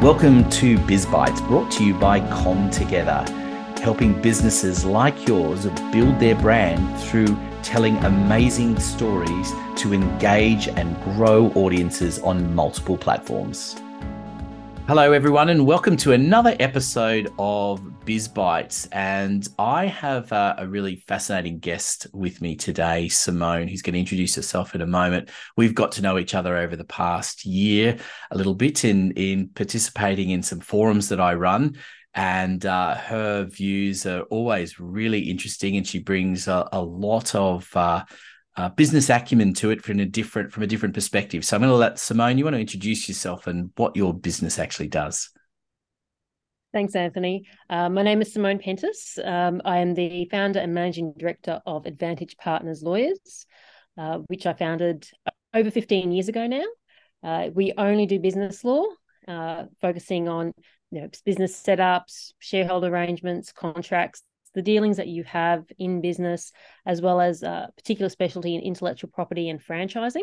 Welcome to BizBytes, brought to you by Com Together, helping businesses like yours build their brand through telling amazing stories to engage and grow audiences on multiple platforms. Hello, everyone, and welcome to another episode of BizBytes. And I have uh, a really fascinating guest with me today, Simone, who's going to introduce herself in a moment. We've got to know each other over the past year a little bit in, in participating in some forums that I run. And uh, her views are always really interesting, and she brings a, a lot of uh, uh, business acumen to it from a different from a different perspective. So I'm going to let Simone. You want to introduce yourself and what your business actually does. Thanks, Anthony. Uh, my name is Simone Pentis. Um, I am the founder and managing director of Advantage Partners Lawyers, uh, which I founded over 15 years ago now. Uh, we only do business law, uh, focusing on you know, business setups, shareholder arrangements, contracts, the dealings that you have in business, as well as a particular specialty in intellectual property and franchising.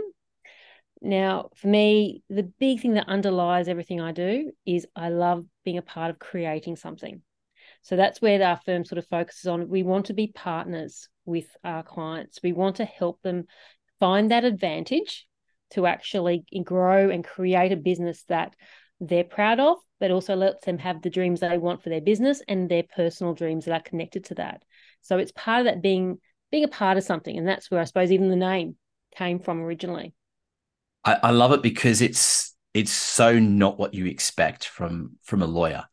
Now, for me, the big thing that underlies everything I do is I love being a part of creating something. So that's where our firm sort of focuses on. We want to be partners with our clients. We want to help them find that advantage to actually grow and create a business that they're proud of, but also lets them have the dreams they want for their business and their personal dreams that are connected to that. So it's part of that being being a part of something, and that's where I suppose even the name came from originally. I, I love it because it's it's so not what you expect from from a lawyer.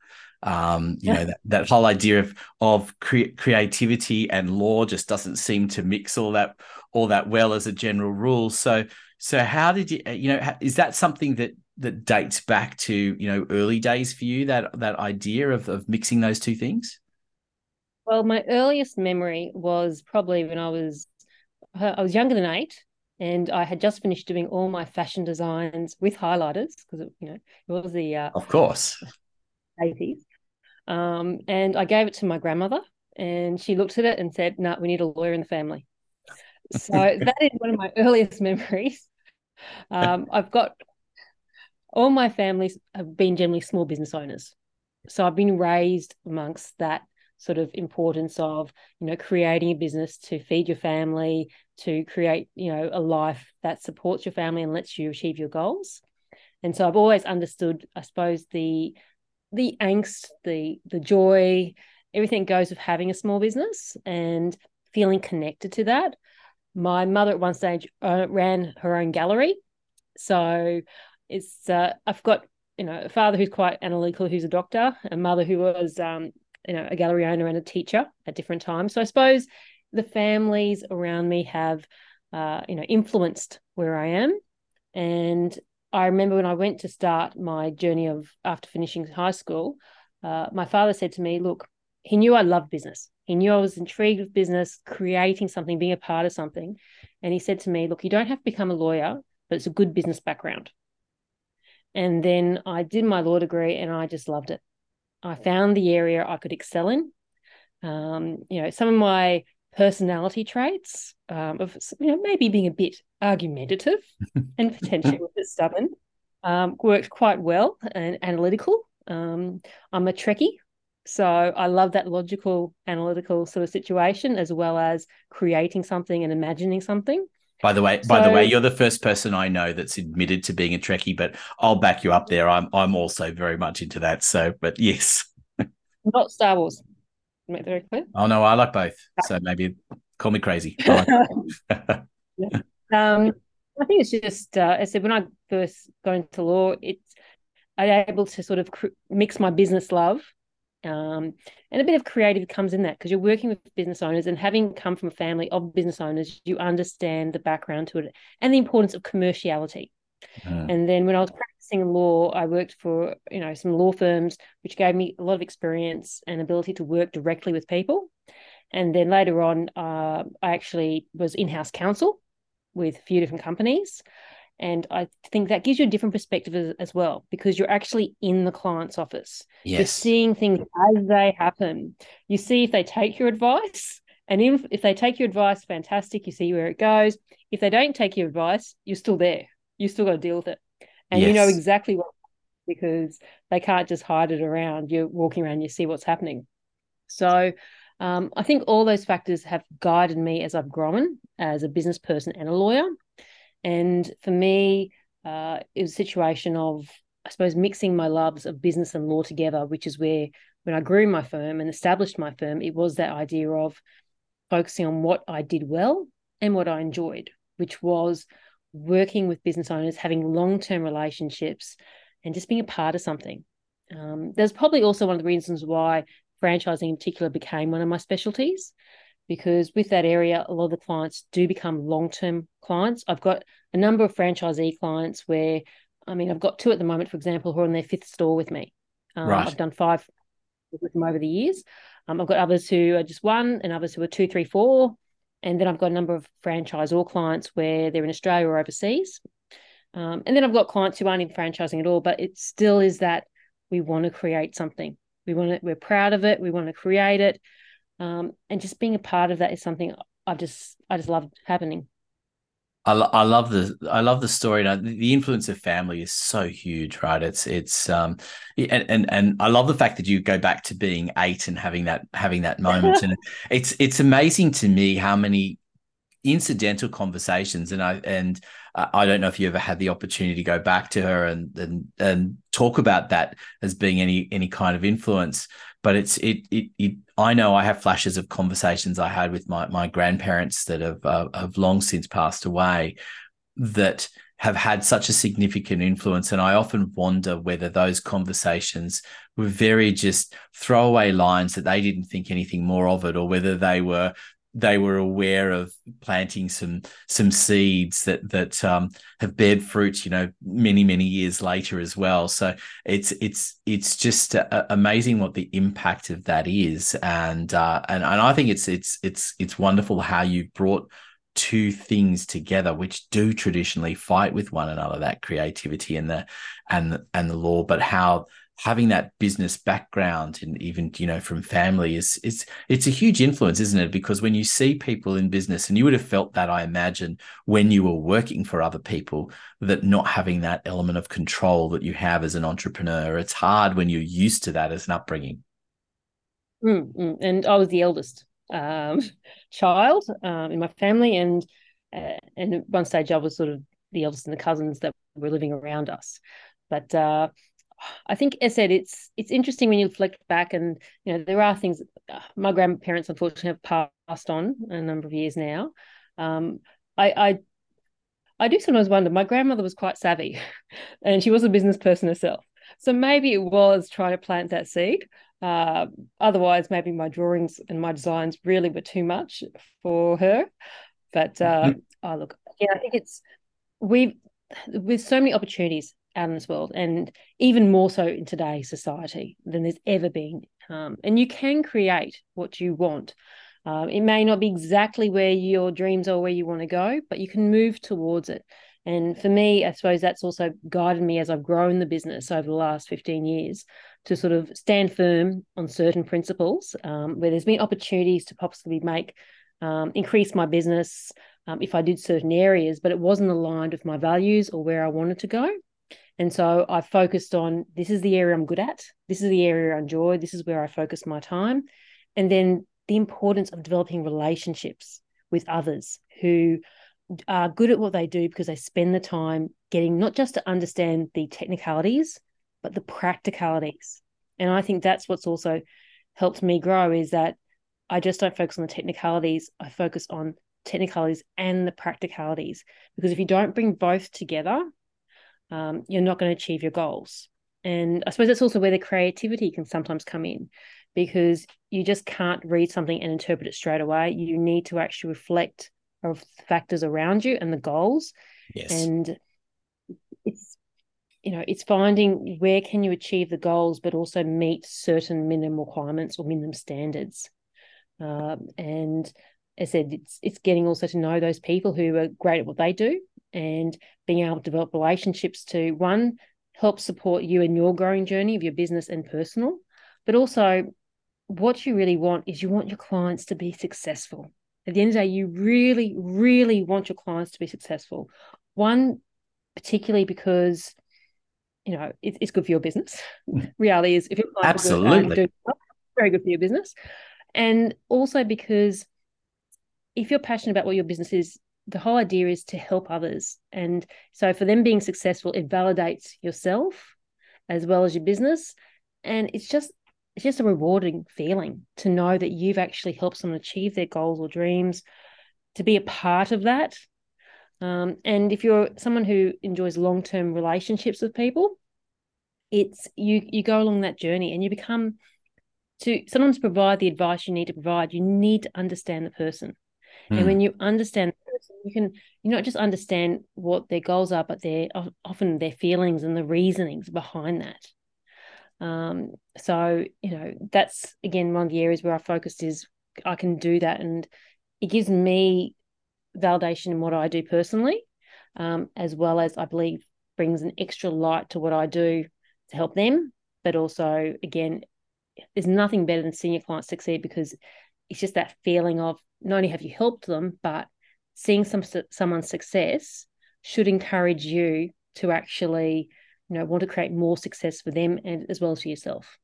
Um, you yeah. know that, that whole idea of of cre- creativity and law just doesn't seem to mix all that all that well as a general rule. So so how did you you know is that something that that dates back to you know early days for you that that idea of of mixing those two things? Well, my earliest memory was probably when I was I was younger than eight, and I had just finished doing all my fashion designs with highlighters because you know it was the uh, of course eighties. Um, and I gave it to my grandmother, and she looked at it and said, "No, nah, we need a lawyer in the family." So that is one of my earliest memories. Um, I've got all my families have been generally small business owners. So I've been raised amongst that sort of importance of, you know, creating a business to feed your family, to create, you know, a life that supports your family and lets you achieve your goals. And so I've always understood, I suppose, the the angst, the the joy, everything goes with having a small business and feeling connected to that. My mother at one stage uh, ran her own gallery. So it's uh, I've got you know a father who's quite analytical, who's a doctor, a mother who was um, you know a gallery owner and a teacher at different times. So I suppose the families around me have uh, you know influenced where I am, and I remember when I went to start my journey of after finishing high school, uh, my father said to me, "Look, he knew I loved business. He knew I was intrigued with business, creating something, being a part of something." And he said to me, "Look, you don't have to become a lawyer, but it's a good business background." And then I did my law degree and I just loved it. I found the area I could excel in. Um, you know, some of my personality traits um, of you know maybe being a bit argumentative and potentially a bit stubborn um, worked quite well and analytical. Um, I'm a Trekkie, so I love that logical, analytical sort of situation as well as creating something and imagining something. By the way, so, by the way, you're the first person I know that's admitted to being a Trekkie, but I'll back you up there. I'm I'm also very much into that. So, but yes, not Star Wars. Make very clear. Oh no, I like both. So maybe call me crazy. Like um, I think it's just uh, I said when I first got into law, it's I able to sort of cr- mix my business love um, and a bit of creative comes in that because you're working with business owners and having come from a family of business owners, you understand the background to it and the importance of commerciality. Uh-huh. And then when I was practicing law, I worked for you know some law firms, which gave me a lot of experience and ability to work directly with people. And then later on, uh, I actually was in-house counsel with a few different companies. And I think that gives you a different perspective as, as, well because you're actually in the client's office. Yes. You're seeing things as they happen. You see if they take your advice. And if, if they take your advice, fantastic. You see where it goes. If they don't take your advice, you're still there. You still got to deal with it. And yes. you know exactly what because they can't just hide it around. You're walking around, you see what's happening. So um, I think all those factors have guided me as I've grown as a business person and a lawyer. And for me, uh, it was a situation of, I suppose, mixing my loves of business and law together, which is where when I grew my firm and established my firm, it was that idea of focusing on what I did well and what I enjoyed, which was working with business owners, having long term relationships, and just being a part of something. Um, there's probably also one of the reasons why franchising in particular became one of my specialties because with that area, a lot of the clients do become long term clients. I've got a number of franchisee clients where, I mean, I've got two at the moment, for example, who are in their fifth store with me. Um, right. I've done five with them over the years. Um, I've got others who are just one and others who are two, three, four. And then I've got a number of franchisor clients where they're in Australia or overseas. Um, and then I've got clients who aren't in franchising at all, but it still is that we want to create something. We want to, we're proud of it. We want to create it. Um, and just being a part of that is something I've just, I just love happening. I, I love the I love the story. Now, the influence of family is so huge, right? It's it's um and, and and I love the fact that you go back to being eight and having that having that moment. and it's it's amazing to me how many incidental conversations and I and I don't know if you ever had the opportunity to go back to her and and and talk about that as being any any kind of influence but it's it it, it I know I have flashes of conversations I had with my my grandparents that have uh, have long since passed away that have had such a significant influence and I often wonder whether those conversations were very just throwaway lines that they didn't think anything more of it or whether they were they were aware of planting some some seeds that that um, have bared fruit, you know, many many years later as well. So it's it's it's just uh, amazing what the impact of that is, and uh, and and I think it's it's it's it's wonderful how you brought two things together which do traditionally fight with one another that creativity and the and and the law but how having that business background and even you know from family is it's it's a huge influence isn't it? Because when you see people in business and you would have felt that i imagine when you were working for other people that not having that element of control that you have as an entrepreneur it's hard when you're used to that as an upbringing. Mm, and i was the eldest um, child um, in my family and uh, and at one stage i was sort of the eldest and the cousins that were living around us. But uh, I think, as I said, it's it's interesting when you reflect back, and you know there are things. Uh, my grandparents, unfortunately, have passed on a number of years now. Um, I, I I do sometimes wonder. My grandmother was quite savvy, and she was a business person herself. So maybe it was trying to plant that seed. Uh, otherwise, maybe my drawings and my designs really were too much for her. But uh, mm-hmm. oh, look, yeah, I think it's we've with so many opportunities out in this world, and even more so in today's society than there's ever been. Um, and you can create what you want. Um, it may not be exactly where your dreams are, where you want to go, but you can move towards it. And for me, I suppose that's also guided me as I've grown the business over the last 15 years to sort of stand firm on certain principles um, where there's been opportunities to possibly make, um, increase my business um, if I did certain areas, but it wasn't aligned with my values or where I wanted to go. And so I focused on this is the area I'm good at, this is the area I enjoy, this is where I focus my time. And then the importance of developing relationships with others who are good at what they do because they spend the time getting not just to understand the technicalities, but the practicalities. And I think that's what's also helped me grow is that I just don't focus on the technicalities, I focus on technicalities and the practicalities. Because if you don't bring both together, um, you're not going to achieve your goals. And I suppose that's also where the creativity can sometimes come in because you just can't read something and interpret it straight away. You need to actually reflect of factors around you and the goals. Yes. And it's you know, it's finding where can you achieve the goals, but also meet certain minimum requirements or minimum standards. Um, and as I said, it's it's getting also to know those people who are great at what they do and being able to develop relationships to one help support you in your growing journey of your business and personal but also what you really want is you want your clients to be successful. At the end of the day you really really want your clients to be successful. One particularly because you know, it's, it's good for your business. Mm. Reality is, if you're absolutely. good, well, very good for your business, and also because if you're passionate about what your business is, the whole idea is to help others, and so for them being successful, it validates yourself as well as your business, and it's just it's just a rewarding feeling to know that you've actually helped someone achieve their goals or dreams, to be a part of that um, and if you're someone who enjoys long term relationships with people, it's you you go along that journey and you become to sometimes provide the advice you need to provide. You need to understand the person, and hmm. when you understand you can you not just understand what their goals are, but their often their feelings and the reasonings behind that. Um, so you know that's again one of the areas where I focused is I can do that, and it gives me validation in what I do personally, um, as well as I believe brings an extra light to what I do to help them. But also, again, there's nothing better than seeing your clients succeed because it's just that feeling of not only have you helped them, but seeing some someone's success should encourage you to actually, you know, want to create more success for them and as well as for yourself.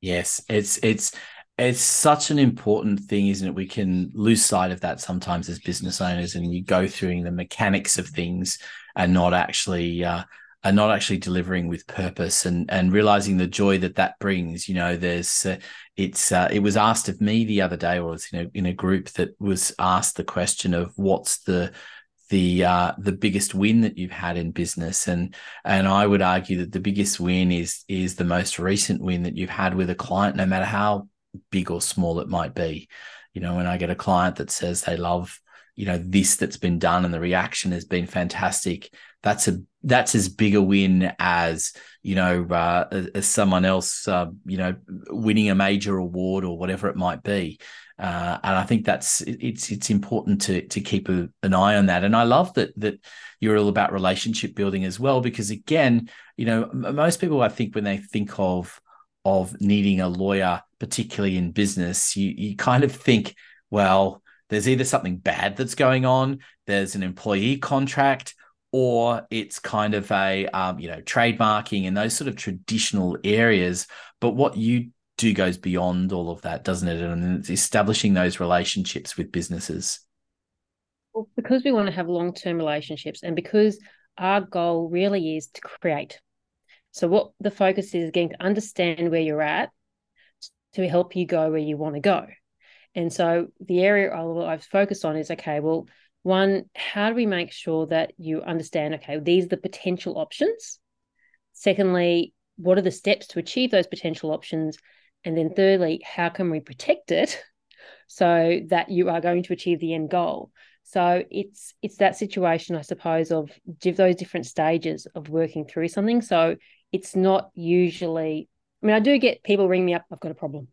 Yes, it's it's it's such an important thing, isn't it? We can lose sight of that sometimes as business owners, and you go through the mechanics of things and not actually uh, are not actually delivering with purpose and and realizing the joy that that brings. You know, there's uh, it's uh, it was asked of me the other day, or was you know in a group that was asked the question of what's the the uh, the biggest win that you've had in business and and I would argue that the biggest win is is the most recent win that you've had with a client no matter how big or small it might be. You know, when I get a client that says they love, you know, this that's been done and the reaction has been fantastic, that's a that's as big a win as you know uh, as someone else, uh, you know, winning a major award or whatever it might be. Uh, and I think that's it's it's important to to keep a, an eye on that. And I love that that you're all about relationship building as well, because again, you know, most people I think when they think of of needing a lawyer, particularly in business, you you kind of think, well, there's either something bad that's going on, there's an employee contract, or it's kind of a um, you know trademarking and those sort of traditional areas. But what you do goes beyond all of that, doesn't it? And it's establishing those relationships with businesses. Well, because we want to have long term relationships, and because our goal really is to create so, what the focus is getting to understand where you're at to help you go where you want to go. And so, the area I've focused on is okay, well, one, how do we make sure that you understand, okay, these are the potential options? Secondly, what are the steps to achieve those potential options? And then, thirdly, how can we protect it so that you are going to achieve the end goal? So it's it's that situation, I suppose, of those different stages of working through something. So it's not usually I mean, I do get people ring me up, I've got a problem.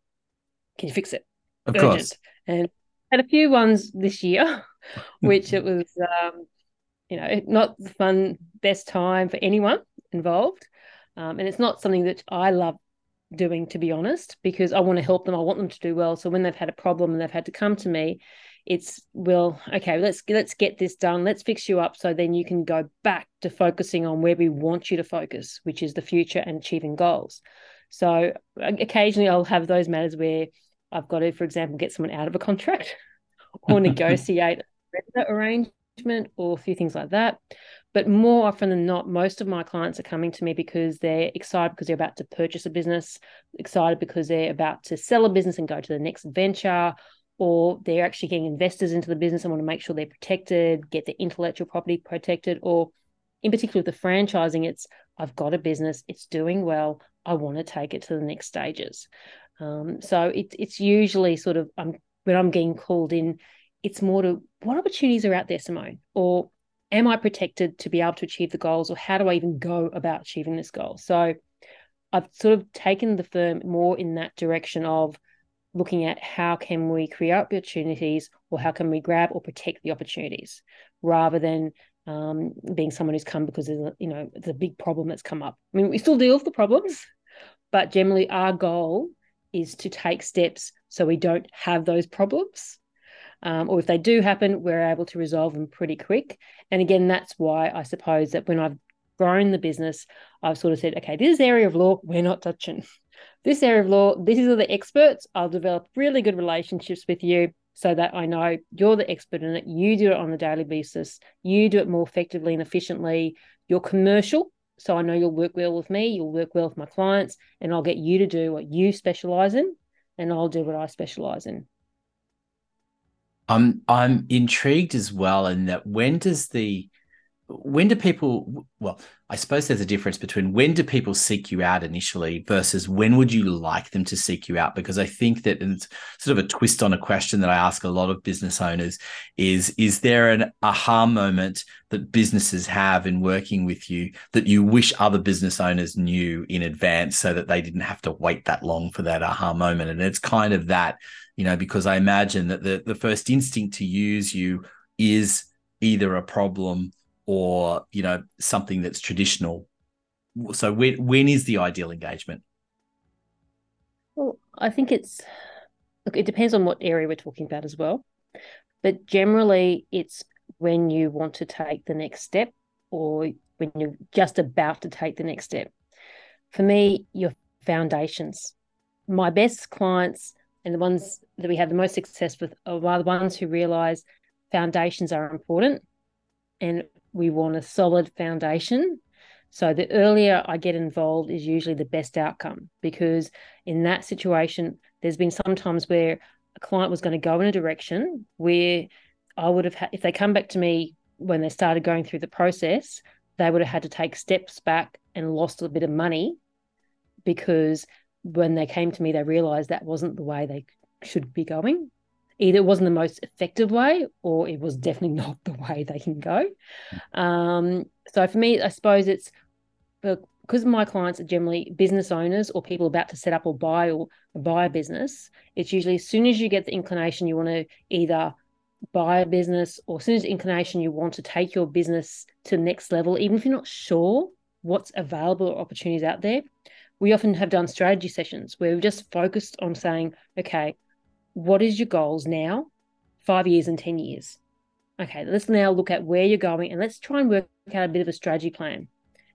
Can you fix it? Of Urgent. course. And had a few ones this year, which it was um, you know, not the fun best time for anyone involved. Um, and it's not something that I love doing, to be honest, because I want to help them. I want them to do well. So when they've had a problem and they've had to come to me, it's well okay let's let's get this done let's fix you up so then you can go back to focusing on where we want you to focus which is the future and achieving goals so occasionally i'll have those matters where i've got to for example get someone out of a contract or negotiate a arrangement or a few things like that but more often than not most of my clients are coming to me because they're excited because they're about to purchase a business excited because they're about to sell a business and go to the next venture or they're actually getting investors into the business and want to make sure they're protected, get the intellectual property protected, or in particular with the franchising, it's I've got a business, it's doing well, I want to take it to the next stages. Um, so it, it's usually sort of um, when I'm getting called in, it's more to what opportunities are out there, Simone, or am I protected to be able to achieve the goals, or how do I even go about achieving this goal? So I've sort of taken the firm more in that direction of looking at how can we create opportunities or how can we grab or protect the opportunities rather than um, being someone who's come because there's a, you know a big problem that's come up. I mean, we still deal with the problems, but generally our goal is to take steps so we don't have those problems. Um, or if they do happen, we're able to resolve them pretty quick. And again, that's why I suppose that when I've grown the business, I've sort of said, okay, this area of law, we're not touching. This area of law, these are the experts. I'll develop really good relationships with you so that I know you're the expert in it. You do it on a daily basis. You do it more effectively and efficiently. You're commercial. So I know you'll work well with me. You'll work well with my clients, and I'll get you to do what you specialize in, and I'll do what I specialize in. I'm I'm intrigued as well in that when does the when do people well i suppose there's a difference between when do people seek you out initially versus when would you like them to seek you out? Because i think that it's sort of a twist on a question that i ask a lot of business owners is is there an aha moment that businesses have in working with you that you wish other business owners knew in advance so that they didn't have to wait that long for that aha moment? And it's kind of that you know because i imagine that the, the first instinct to use you is either a problem or you know something that's traditional. So when when is the ideal engagement? Well i think it's look it depends on what area we're talking about as well. But generally it's when you want to take the next step or when you're just about to take the next step. For me your foundations. My best clients and the ones that we have the most success with are the ones who realize foundations are important and we want a solid foundation. So the earlier I get involved is usually the best outcome because in that situation, there's been some times where a client was going to go in a direction where I would have had, if they come back to me when they started going through the process, they would have had to take steps back and lost a bit of money because when they came to me, they realized that wasn't the way they should be going either it wasn't the most effective way or it was definitely not the way they can go. Um, so for me, I suppose it's because my clients are generally business owners or people about to set up or buy or buy a business. It's usually as soon as you get the inclination you want to either buy a business or as soon as inclination you want to take your business to the next level, even if you're not sure what's available or opportunities out there. We often have done strategy sessions where we've just focused on saying, okay, what is your goals now, five years and 10 years? Okay, let's now look at where you're going and let's try and work out a bit of a strategy plan.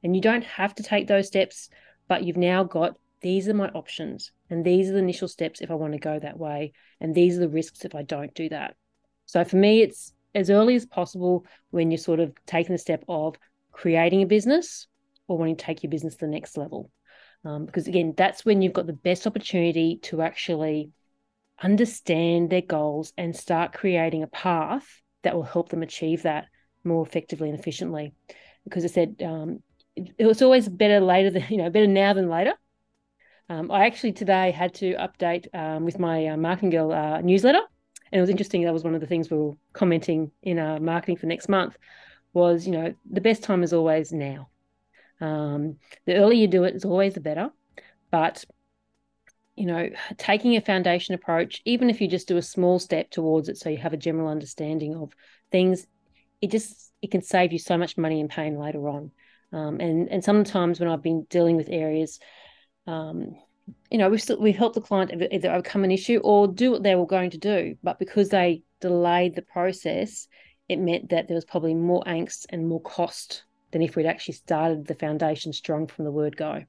And you don't have to take those steps, but you've now got these are my options and these are the initial steps if I want to go that way. And these are the risks if I don't do that. So for me, it's as early as possible when you're sort of taking the step of creating a business or wanting to take your business to the next level. Um, because again, that's when you've got the best opportunity to actually understand their goals and start creating a path that will help them achieve that more effectively and efficiently. Because I said um, it, was always better later than you know better now than later. Um, I actually today had to update um, with my uh, marketing girl uh, newsletter, and it was interesting. That was one of the things we were commenting in our marketing for next month. Was you know the best time is always now. Um, the earlier you do it is always the better, but you know, taking a foundation approach, even if you just do a small step towards it so you have a general understanding of things, it just it can save you so much money and pain later on. Um, and and sometimes when I've been dealing with areas, um, you know, we've still, we've helped the client either overcome an issue or do what they were going to do, but because they delayed the process, it meant that there was probably more angst and more cost than if we'd actually started the foundation strong from the word go.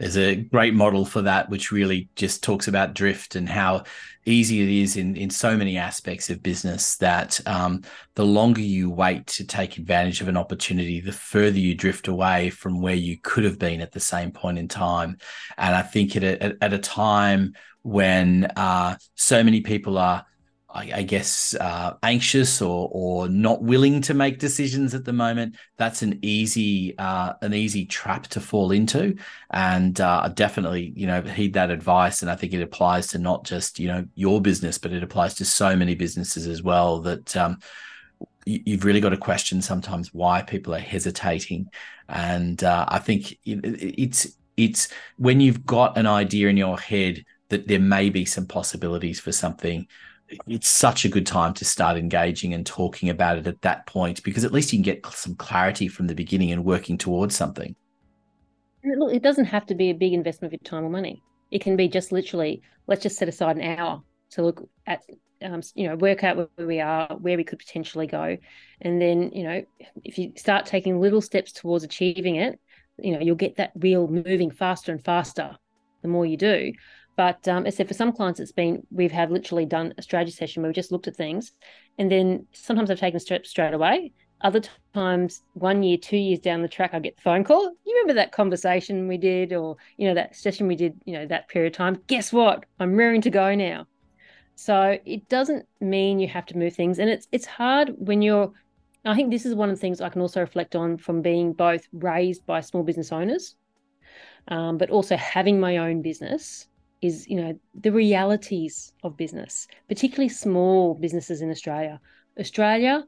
There's a great model for that, which really just talks about drift and how easy it is in, in so many aspects of business that um, the longer you wait to take advantage of an opportunity, the further you drift away from where you could have been at the same point in time. And I think at a, at a time when uh, so many people are I, I guess uh, anxious or or not willing to make decisions at the moment, that's an easy uh, an easy trap to fall into. And uh, I definitely, you know, heed that advice. And I think it applies to not just you know your business, but it applies to so many businesses as well. That um, you've really got to question sometimes why people are hesitating. And uh, I think it's it's when you've got an idea in your head that there may be some possibilities for something it's such a good time to start engaging and talking about it at that point because at least you can get some clarity from the beginning and working towards something. Look, it doesn't have to be a big investment of your time or money. It can be just literally, let's just set aside an hour to look at um, you know, work out where we are, where we could potentially go, and then you know, if you start taking little steps towards achieving it, you know, you'll get that wheel moving faster and faster the more you do. But um, said, for some clients, it's been we've had literally done a strategy session where we just looked at things, and then sometimes I've taken steps straight away. Other times, one year, two years down the track, I get the phone call. You remember that conversation we did, or you know that session we did, you know that period of time. Guess what? I'm raring to go now. So it doesn't mean you have to move things, and it's it's hard when you're. I think this is one of the things I can also reflect on from being both raised by small business owners, um, but also having my own business is you know the realities of business, particularly small businesses in Australia. Australia,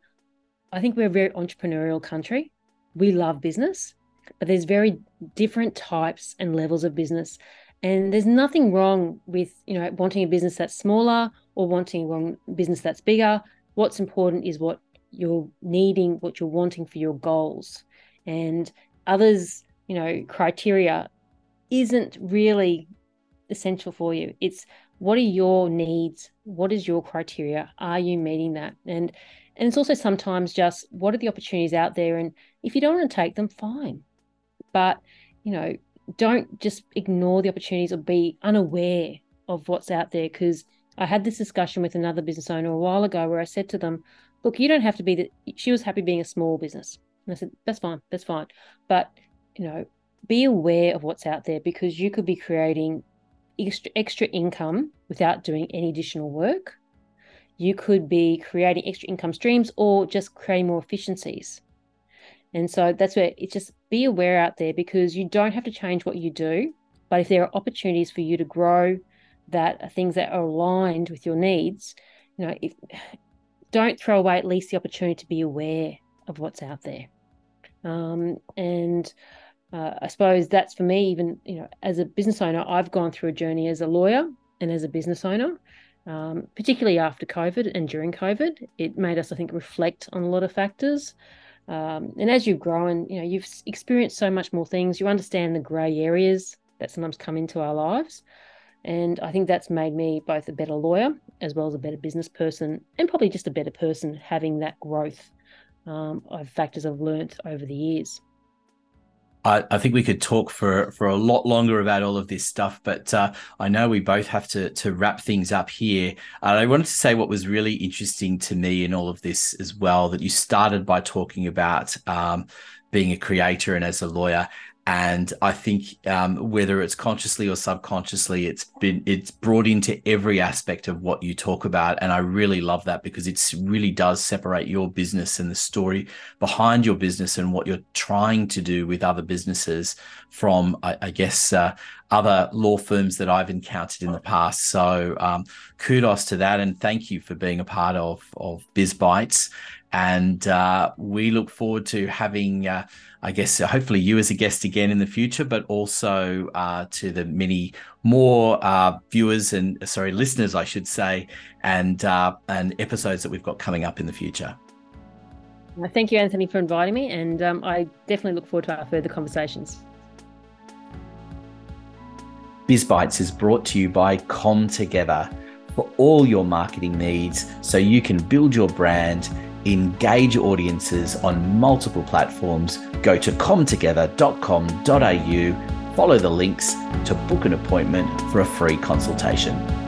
I think we're a very entrepreneurial country. We love business, but there's very different types and levels of business. And there's nothing wrong with you know wanting a business that's smaller or wanting a business that's bigger. What's important is what you're needing, what you're wanting for your goals, and others, you know, criteria isn't really essential for you. It's what are your needs? What is your criteria? Are you meeting that? And and it's also sometimes just what are the opportunities out there? And if you don't want to take them, fine. But you know, don't just ignore the opportunities or be unaware of what's out there. Because I had this discussion with another business owner a while ago where I said to them, look, you don't have to be that she was happy being a small business. And I said, that's fine, that's fine. But you know, be aware of what's out there because you could be creating extra, extra income without doing any additional work. You could be creating extra income streams or just creating more efficiencies. And so that's where it's just be aware out there because you don't have to change what you do. But if there are opportunities for you to grow that are things that are aligned with your needs, you know, if, don't throw away at least the opportunity to be aware of what's out there. Um, and uh, I suppose that's for me, even, you know, as a business owner, I've gone through a journey as a lawyer and as a business owner, um, particularly after COVID and during COVID. It made us, I think, reflect on a lot of factors. Um, and as you grow and, you know, you've experienced so much more things, you understand the grey areas that sometimes come into our lives. And I think that's made me both a better lawyer as well as a better business person and probably just a better person having that growth um, of factors I've learnt over the years. I, I, think we could talk for for a lot longer about all of this stuff, but uh, I know we both have to to wrap things up here. I wanted to say what was really interesting to me in all of this as well that you started by talking about um, being a creator and as a lawyer, and I think um, whether it's consciously or subconsciously, it's been it's brought into every aspect of what you talk about, and I really love that because it really does separate your business and the story behind your business and what you're trying to do with other businesses from, I, I guess, uh, other law firms that I've encountered in the past. So um, kudos to that, and thank you for being a part of of BizBytes, and uh, we look forward to having. Uh, I guess uh, hopefully you as a guest again in the future, but also uh, to the many more uh, viewers and uh, sorry listeners, I should say, and uh, and episodes that we've got coming up in the future. Thank you, Anthony, for inviting me, and um, I definitely look forward to our further conversations. BizBytes is brought to you by Com Together for all your marketing needs, so you can build your brand engage audiences on multiple platforms, go to comtogether.com.au, follow the links to book an appointment for a free consultation.